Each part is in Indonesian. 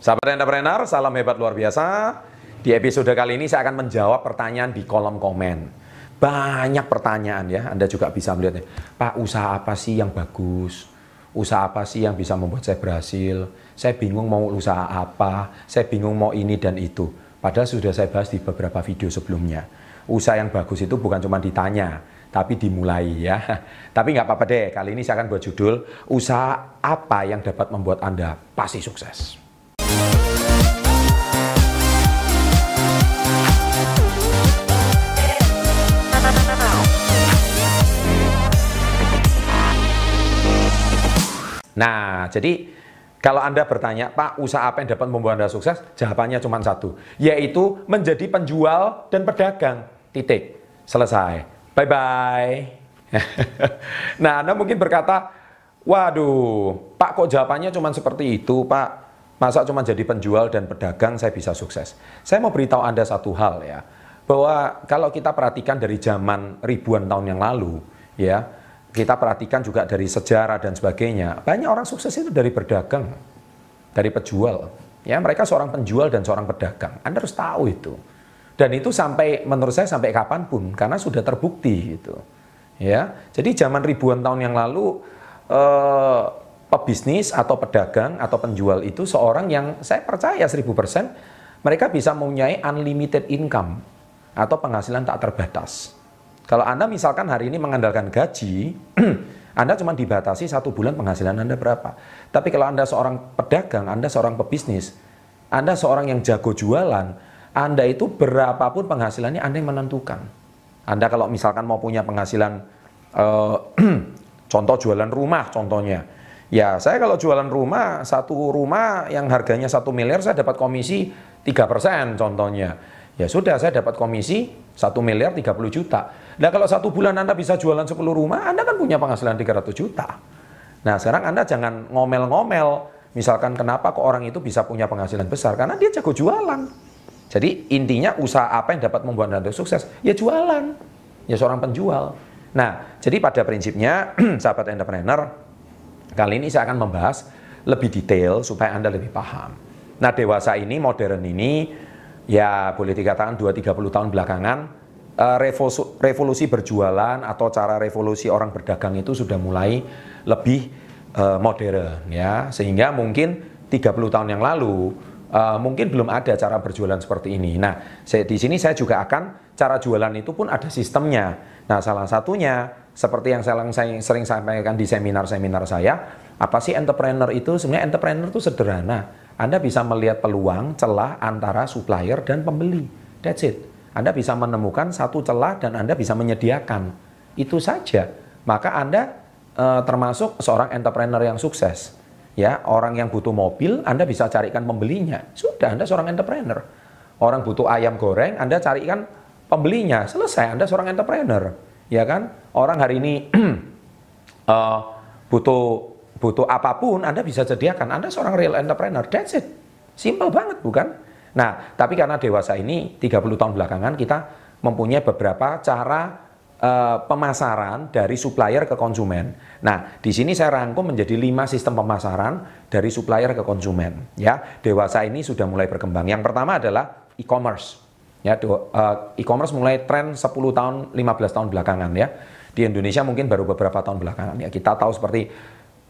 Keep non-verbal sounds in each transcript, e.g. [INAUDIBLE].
Sahabat entrepreneur, salam hebat luar biasa. Di episode kali ini saya akan menjawab pertanyaan di kolom komen. Banyak pertanyaan ya, Anda juga bisa melihatnya. Pak, usaha apa sih yang bagus? Usaha apa sih yang bisa membuat saya berhasil? Saya bingung mau usaha apa, saya bingung mau ini dan itu. Padahal sudah saya bahas di beberapa video sebelumnya. Usaha yang bagus itu bukan cuma ditanya, tapi dimulai ya. [LAUGHS] Tapi nggak apa-apa deh, kali ini saya akan buat judul, usaha apa yang dapat membuat Anda pasti sukses. Nah, jadi kalau Anda bertanya, Pak, usaha apa yang dapat membuat Anda sukses? Jawabannya cuma satu, yaitu menjadi penjual dan pedagang. Titik. Selesai. Bye-bye. [LAUGHS] nah, Anda mungkin berkata, waduh, Pak kok jawabannya cuma seperti itu, Pak? Masa cuma jadi penjual dan pedagang saya bisa sukses? Saya mau beritahu Anda satu hal ya, bahwa kalau kita perhatikan dari zaman ribuan tahun yang lalu, ya, kita perhatikan juga dari sejarah dan sebagainya, banyak orang sukses itu dari berdagang, dari penjual. Ya, mereka seorang penjual dan seorang pedagang. Anda harus tahu itu. Dan itu sampai menurut saya sampai kapan pun karena sudah terbukti gitu. Ya, jadi zaman ribuan tahun yang lalu eh, pebisnis atau pedagang atau penjual itu seorang yang saya percaya 1000% mereka bisa mempunyai unlimited income atau penghasilan tak terbatas. Kalau Anda misalkan hari ini mengandalkan gaji, [CLEARS THROAT] Anda cuma dibatasi satu bulan penghasilan Anda berapa. Tapi kalau Anda seorang pedagang, Anda seorang pebisnis, Anda seorang yang jago jualan, Anda itu berapapun penghasilannya Anda yang menentukan. Anda kalau misalkan mau punya penghasilan, eh, [CLEARS THROAT] contoh jualan rumah contohnya, ya saya kalau jualan rumah, satu rumah yang harganya satu miliar saya dapat komisi 3% contohnya. Ya sudah, saya dapat komisi 1 miliar 30 juta. Nah kalau satu bulan Anda bisa jualan 10 rumah, Anda kan punya penghasilan 300 juta. Nah sekarang Anda jangan ngomel-ngomel, misalkan kenapa kok orang itu bisa punya penghasilan besar, karena dia jago jualan. Jadi intinya usaha apa yang dapat membuat Anda sukses? Ya jualan, ya seorang penjual. Nah jadi pada prinsipnya, [CLEARS THROAT] sahabat entrepreneur, kali ini saya akan membahas lebih detail supaya Anda lebih paham. Nah dewasa ini, modern ini, ya boleh dikatakan 2-30 tahun belakangan eh, revolusi, berjualan atau cara revolusi orang berdagang itu sudah mulai lebih uh, modern ya sehingga mungkin 30 tahun yang lalu uh, mungkin belum ada cara berjualan seperti ini. Nah, saya, di sini saya juga akan cara jualan itu pun ada sistemnya. Nah, salah satunya seperti yang saya sering sampaikan di seminar-seminar saya, apa sih entrepreneur itu? Sebenarnya entrepreneur itu sederhana anda bisa melihat peluang celah antara supplier dan pembeli. That's it. Anda bisa menemukan satu celah dan Anda bisa menyediakan. Itu saja. Maka Anda e, termasuk seorang entrepreneur yang sukses. Ya, orang yang butuh mobil, Anda bisa carikan pembelinya. Sudah, Anda seorang entrepreneur. Orang butuh ayam goreng, Anda carikan pembelinya. Selesai, Anda seorang entrepreneur. Ya kan? Orang hari ini e, [CLEARS THROAT] butuh butuh apa pun Anda bisa sediakan. Anda seorang real entrepreneur. That's it. Simple banget, bukan? Nah, tapi karena dewasa ini 30 tahun belakangan kita mempunyai beberapa cara uh, pemasaran dari supplier ke konsumen. Nah, di sini saya rangkum menjadi lima sistem pemasaran dari supplier ke konsumen. Ya, dewasa ini sudah mulai berkembang. Yang pertama adalah e-commerce. Ya, uh, e-commerce mulai tren 10 tahun, 15 tahun belakangan ya. Di Indonesia mungkin baru beberapa tahun belakangan ya. Kita tahu seperti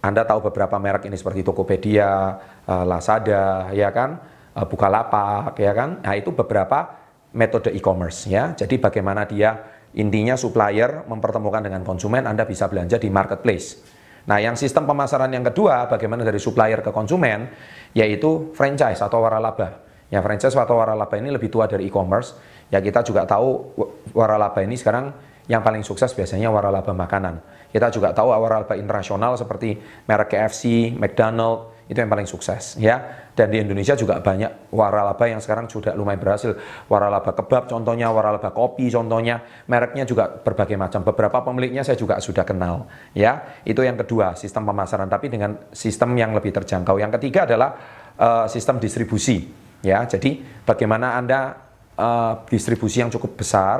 anda tahu beberapa merek ini seperti Tokopedia, uh, Lazada, ya kan, uh, Bukalapak, ya kan. Nah itu beberapa metode e-commerce ya. Jadi bagaimana dia intinya supplier mempertemukan dengan konsumen, Anda bisa belanja di marketplace. Nah yang sistem pemasaran yang kedua, bagaimana dari supplier ke konsumen, yaitu franchise atau waralaba. Ya franchise atau waralaba ini lebih tua dari e-commerce. Ya kita juga tahu waralaba ini sekarang yang paling sukses biasanya waralaba makanan kita juga tahu waralaba internasional seperti merek KFC, McDonald itu yang paling sukses ya. Dan di Indonesia juga banyak waralaba yang sekarang sudah lumayan berhasil. Waralaba kebab contohnya, waralaba kopi contohnya, mereknya juga berbagai macam. Beberapa pemiliknya saya juga sudah kenal ya. Itu yang kedua, sistem pemasaran tapi dengan sistem yang lebih terjangkau. Yang ketiga adalah uh, sistem distribusi ya. Jadi bagaimana Anda uh, distribusi yang cukup besar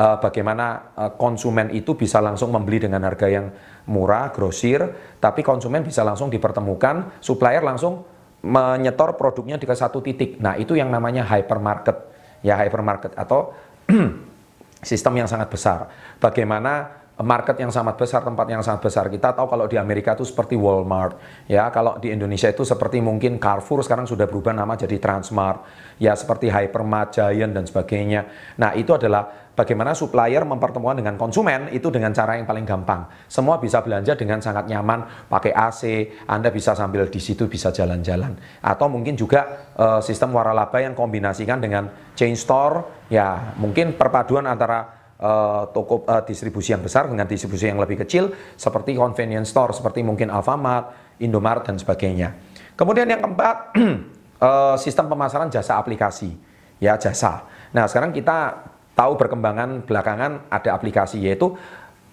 uh, bagaimana konsumen itu bisa langsung membeli dengan harga yang murah, grosir, tapi konsumen bisa langsung dipertemukan, supplier langsung menyetor produknya di ke satu titik. Nah, itu yang namanya hypermarket. Ya, hypermarket atau [CLEARS THROAT] sistem yang sangat besar. Bagaimana market yang sangat besar, tempat yang sangat besar. Kita tahu kalau di Amerika itu seperti Walmart, ya. Kalau di Indonesia itu seperti mungkin Carrefour sekarang sudah berubah nama jadi Transmart, ya seperti Hypermart, Giant dan sebagainya. Nah, itu adalah bagaimana supplier mempertemukan dengan konsumen itu dengan cara yang paling gampang. Semua bisa belanja dengan sangat nyaman, pakai AC, Anda bisa sambil di situ bisa jalan-jalan. Atau mungkin juga uh, sistem waralaba yang kombinasikan dengan chain store, ya mungkin perpaduan antara uh, toko uh, distribusi yang besar dengan distribusi yang lebih kecil seperti convenience store seperti mungkin Alfamart, Indomaret dan sebagainya. Kemudian yang keempat uh, [CLEARS THROAT] sistem pemasaran jasa aplikasi ya jasa. Nah sekarang kita tahu perkembangan belakangan ada aplikasi yaitu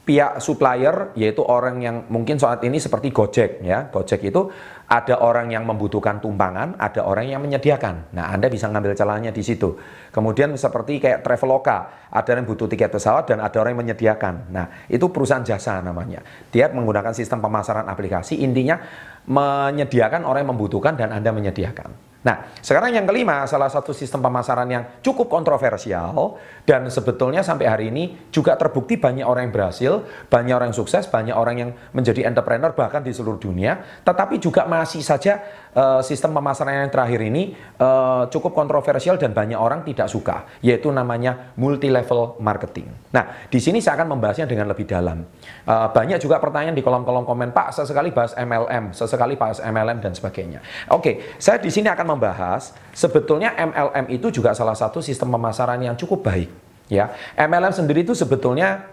pihak supplier yaitu orang yang mungkin saat ini seperti Gojek ya. Gojek itu ada orang yang membutuhkan tumpangan, ada orang yang menyediakan. Nah, Anda bisa ngambil celahnya di situ. Kemudian seperti kayak Traveloka, ada yang butuh tiket pesawat dan ada orang yang menyediakan. Nah, itu perusahaan jasa namanya. Dia menggunakan sistem pemasaran aplikasi, intinya menyediakan orang yang membutuhkan dan Anda menyediakan. Nah, sekarang yang kelima, salah satu sistem pemasaran yang cukup kontroversial dan sebetulnya sampai hari ini juga terbukti banyak orang yang berhasil, banyak orang yang sukses, banyak orang yang menjadi entrepreneur bahkan di seluruh dunia, tetapi juga masih saja uh, sistem pemasaran yang terakhir ini uh, cukup kontroversial dan banyak orang tidak suka, yaitu namanya multi level marketing. Nah, di sini saya akan membahasnya dengan lebih dalam. Uh, banyak juga pertanyaan di kolom-kolom komen, Pak, sesekali bahas MLM, sesekali bahas MLM dan sebagainya. Oke, saya di sini akan membahas sebetulnya MLM itu juga salah satu sistem pemasaran yang cukup baik. Ya, MLM sendiri itu sebetulnya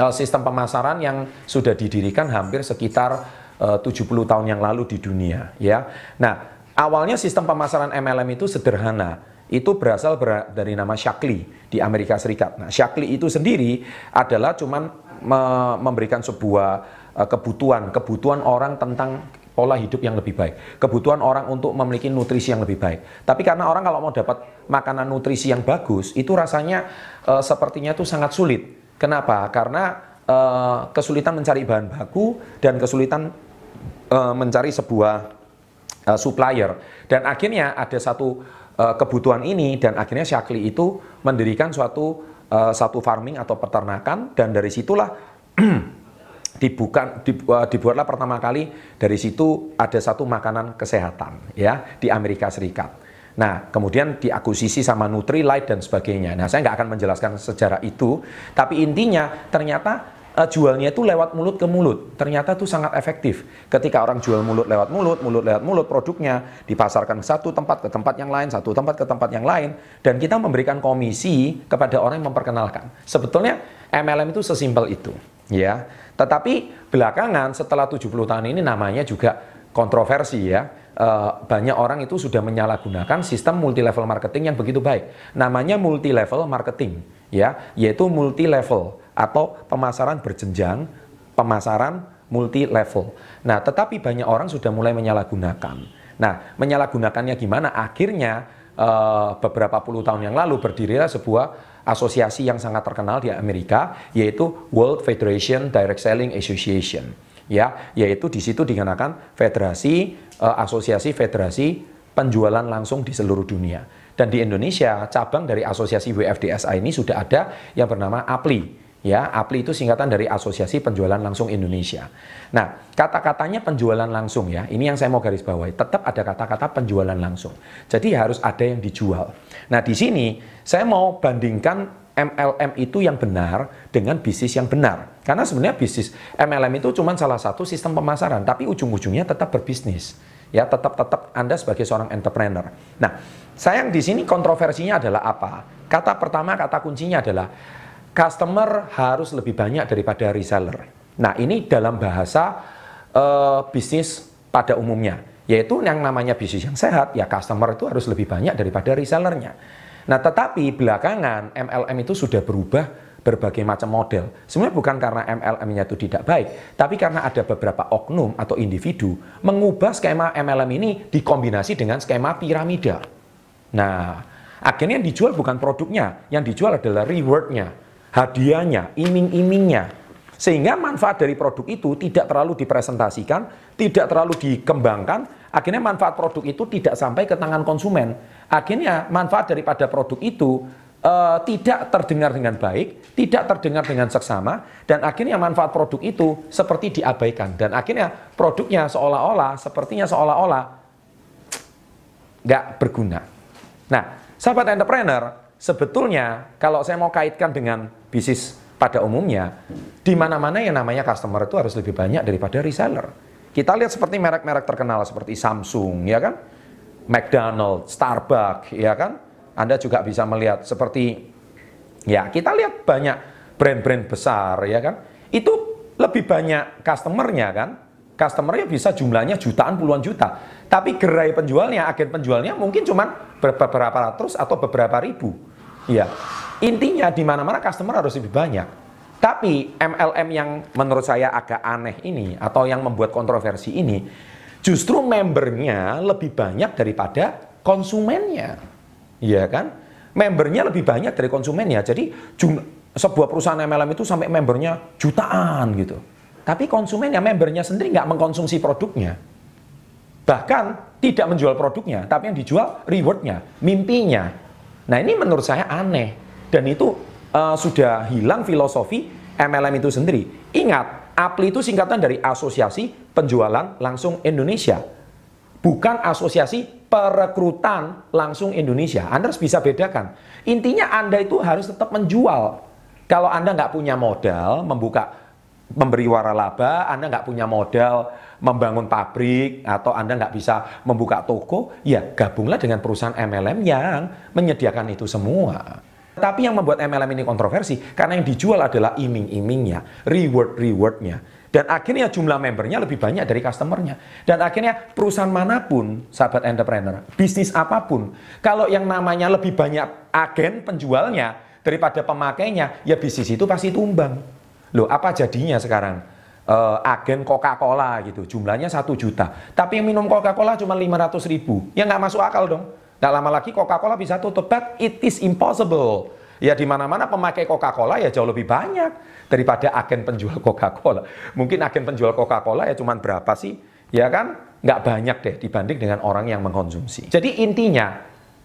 uh, sistem pemasaran yang sudah didirikan hampir sekitar uh, 70 tahun yang lalu di dunia. Ya, nah awalnya sistem pemasaran MLM itu sederhana. Itu berasal ber dari nama Shaklee di Amerika Serikat. Nah, Shaklee itu sendiri adalah cuman me memberikan sebuah uh, kebutuhan, kebutuhan orang tentang pola hidup yang lebih baik. Kebutuhan orang untuk memiliki nutrisi yang lebih baik. Tapi karena orang kalau mau dapat makanan nutrisi yang bagus, itu rasanya uh, sepertinya itu sangat sulit. Kenapa? Karena uh, kesulitan mencari bahan baku dan kesulitan uh, mencari sebuah uh, supplier. Dan akhirnya ada satu uh, kebutuhan ini dan akhirnya Syakli itu mendirikan suatu uh, satu farming atau peternakan dan dari situlah [CLEARS THROAT] dibuka uh, dibuatlah pertama kali dari situ ada satu makanan kesehatan ya di Amerika Serikat. Nah, kemudian diakuisisi sama Nutrilite dan sebagainya. Nah, saya nggak akan menjelaskan sejarah itu, tapi intinya ternyata uh, jualnya itu lewat mulut ke mulut. Ternyata itu sangat efektif. Ketika orang jual mulut lewat mulut, mulut lewat mulut, produknya dipasarkan satu tempat ke tempat yang lain, satu tempat ke tempat yang lain, dan kita memberikan komisi kepada orang yang memperkenalkan. Sebetulnya MLM itu sesimpel itu, ya. Tetapi belakangan setelah 70 tahun ini namanya juga kontroversi ya. E, banyak orang itu sudah menyalahgunakan sistem multi level marketing yang begitu baik. Namanya multi level marketing ya, yaitu multi level atau pemasaran berjenjang, pemasaran multi level. Nah, tetapi banyak orang sudah mulai menyalahgunakan. Nah, menyalahgunakannya gimana? Akhirnya e, beberapa puluh tahun yang lalu berdirilah sebuah asosiasi yang sangat terkenal di Amerika yaitu World Federation Direct Selling Association. Ya yaitu di situ dikenakan federasi uh, asosiasi federasi penjualan langsung di seluruh dunia. Dan di Indonesia cabang dari asosiasi WFDSA ini sudah ada yang bernama APLI Ya, APLI itu singkatan dari Asosiasi Penjualan Langsung Indonesia. Nah, kata-katanya penjualan langsung ya, ini yang saya mau garis bawahi. Tetap ada kata-kata penjualan langsung. Jadi harus ada yang dijual. Nah, di sini saya mau bandingkan MLM itu yang benar dengan bisnis yang benar. Karena sebenarnya bisnis MLM itu cuma salah satu sistem pemasaran, tapi ujung-ujungnya tetap berbisnis. Ya, tetap tetap Anda sebagai seorang entrepreneur. Nah, sayang di sini kontroversinya adalah apa? Kata pertama, kata kuncinya adalah customer harus lebih banyak daripada reseller. Nah, ini dalam bahasa uh, bisnis pada umumnya, yaitu yang namanya bisnis yang sehat, ya customer itu harus lebih banyak daripada resellernya. Nah, tetapi belakangan MLM itu sudah berubah berbagai macam model. Sebenarnya bukan karena MLM-nya itu tidak baik, tapi karena ada beberapa oknum atau individu mengubah skema MLM ini dikombinasi dengan skema piramida. Nah, akhirnya yang dijual bukan produknya, yang dijual adalah rewardnya hadiahnya, iming-imingnya. Sehingga manfaat dari produk itu tidak terlalu dipresentasikan, tidak terlalu dikembangkan, akhirnya manfaat produk itu tidak sampai ke tangan konsumen. Akhirnya manfaat daripada produk itu uh, tidak terdengar dengan baik, tidak terdengar dengan seksama, dan akhirnya manfaat produk itu seperti diabaikan. Dan akhirnya produknya seolah-olah, sepertinya seolah-olah nggak berguna. Nah, sahabat entrepreneur, sebetulnya kalau saya mau kaitkan dengan bisnis pada umumnya, di mana-mana yang namanya customer itu harus lebih banyak daripada reseller. Kita lihat seperti merek-merek terkenal seperti Samsung, ya kan? McDonald, Starbucks, ya kan? Anda juga bisa melihat seperti ya kita lihat banyak brand-brand besar ya kan. Itu lebih banyak customernya kan. Customernya bisa jumlahnya jutaan puluhan juta. Tapi gerai penjualnya, agen penjualnya mungkin cuma beberapa ratus atau beberapa ribu. Ya. Intinya di mana-mana customer harus lebih banyak. Tapi MLM yang menurut saya agak aneh ini atau yang membuat kontroversi ini justru membernya lebih banyak daripada konsumennya. Iya kan? Membernya lebih banyak dari konsumennya. Jadi sebuah perusahaan MLM itu sampai membernya jutaan gitu. Tapi konsumennya, membernya sendiri nggak mengkonsumsi produknya. Bahkan tidak menjual produknya, tapi yang dijual rewardnya, mimpinya. Nah ini menurut saya aneh. Dan itu uh, sudah hilang filosofi MLM itu sendiri. Ingat, APLI itu singkatan dari Asosiasi Penjualan Langsung Indonesia. Bukan asosiasi perekrutan langsung Indonesia. Anda harus bisa bedakan. Intinya Anda itu harus tetap menjual. Kalau Anda nggak punya modal membuka memberi waralaba, Anda nggak punya modal membangun pabrik atau Anda nggak bisa membuka toko, ya gabunglah dengan perusahaan MLM yang menyediakan itu semua. Tapi yang membuat MLM ini kontroversi karena yang dijual adalah iming-imingnya, reward-rewardnya. Dan akhirnya jumlah membernya lebih banyak dari customernya. Dan akhirnya perusahaan mana pun, sahabat entrepreneur, bisnis apa pun, kalau yang namanya lebih banyak agen penjualnya daripada pemakainya, ya bisnis itu pasti tumbang. Loh, apa jadinya sekarang? Uh, agen Coca-Cola gitu, jumlahnya satu juta. Tapi yang minum Coca-Cola cuma 500 ribu. Ya nggak masuk akal dong. Nggak lama lagi Coca-Cola bisa tutup. But it is impossible. Ya di mana-mana pemakai Coca-Cola ya jauh lebih banyak daripada agen penjual [LAUGHS] Coca-Cola. Mungkin agen penjual Coca-Cola ya cuma berapa sih? Ya kan? Nggak banyak deh dibanding dengan orang yang mengkonsumsi. Jadi intinya,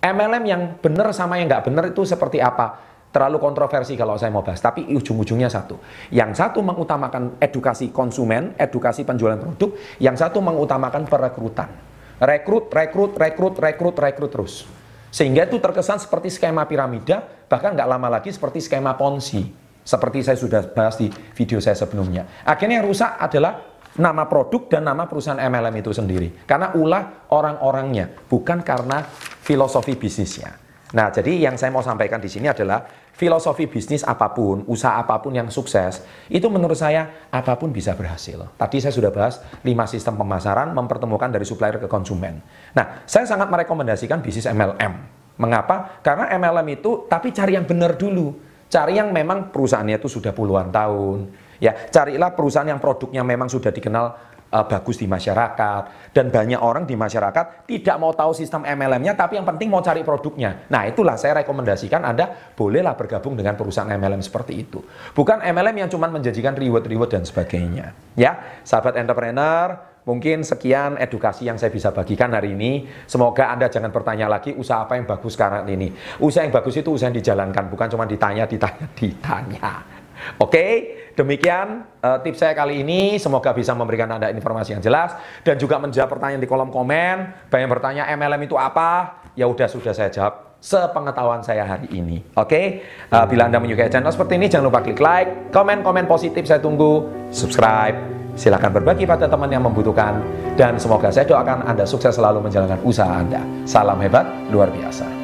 MLM yang benar sama yang nggak benar itu seperti apa? Terlalu kontroversi kalau saya mau bahas. Tapi ujung-ujungnya satu. Yang satu mengutamakan edukasi konsumen, edukasi penjualan produk. Yang satu mengutamakan perekrutan. Rekrut, rekrut, rekrut, rekrut, rekrut terus. Sehingga itu terkesan seperti skema piramida, bahkan nggak lama lagi seperti skema ponzi. Seperti saya sudah bahas di video saya sebelumnya. Akhirnya yang rusak adalah nama produk dan nama perusahaan MLM itu sendiri. Karena ulah orang-orangnya, bukan karena filosofi bisnisnya. Nah, jadi yang saya mau sampaikan di sini adalah filosofi bisnis apa pun, usaha apa pun yang sukses, itu menurut saya apa pun bisa berhasil. Tadi saya sudah bahas 5 sistem pemasaran mempertemukan dari supplier ke konsumen. Nah, saya sangat merekomendasikan bisnis MLM. Mengapa? Karena MLM itu tapi cari yang benar dulu. Cari yang memang perusahaannya itu sudah puluhan tahun. Ya, carilah perusahaan yang produknya memang sudah dikenal uh, bagus di masyarakat dan banyak orang di masyarakat tidak mau tahu sistem MLM-nya tapi yang penting mau cari produknya. Nah, itulah saya rekomendasikan Anda bolehlah bergabung dengan perusahaan MLM seperti itu. Bukan MLM yang cuma menjanjikan reward-reward dan sebagainya. Ya, sahabat entrepreneur, Mungkin sekian edukasi yang saya bisa bagikan hari ini. Semoga Anda jangan bertanya lagi usaha apa yang bagus sekarang ini. Usaha yang bagus itu usaha yang dijalankan, bukan cuma ditanya, ditanya, ditanya. Oke, demikian uh, tips saya kali ini. Semoga bisa memberikan Anda informasi yang jelas dan juga menjawab pertanyaan di kolom komen. Banyak bertanya MLM itu apa? Ya udah sudah saya jawab sepengetahuan saya hari ini. Oke, uh, bila Anda menyukai channel seperti ini, jangan lupa klik like, komen, komen positif saya tunggu, subscribe Silahkan berbagi pada teman yang membutuhkan. Dan semoga saya doakan Anda sukses selalu menjalankan usaha Anda. Salam hebat, luar biasa.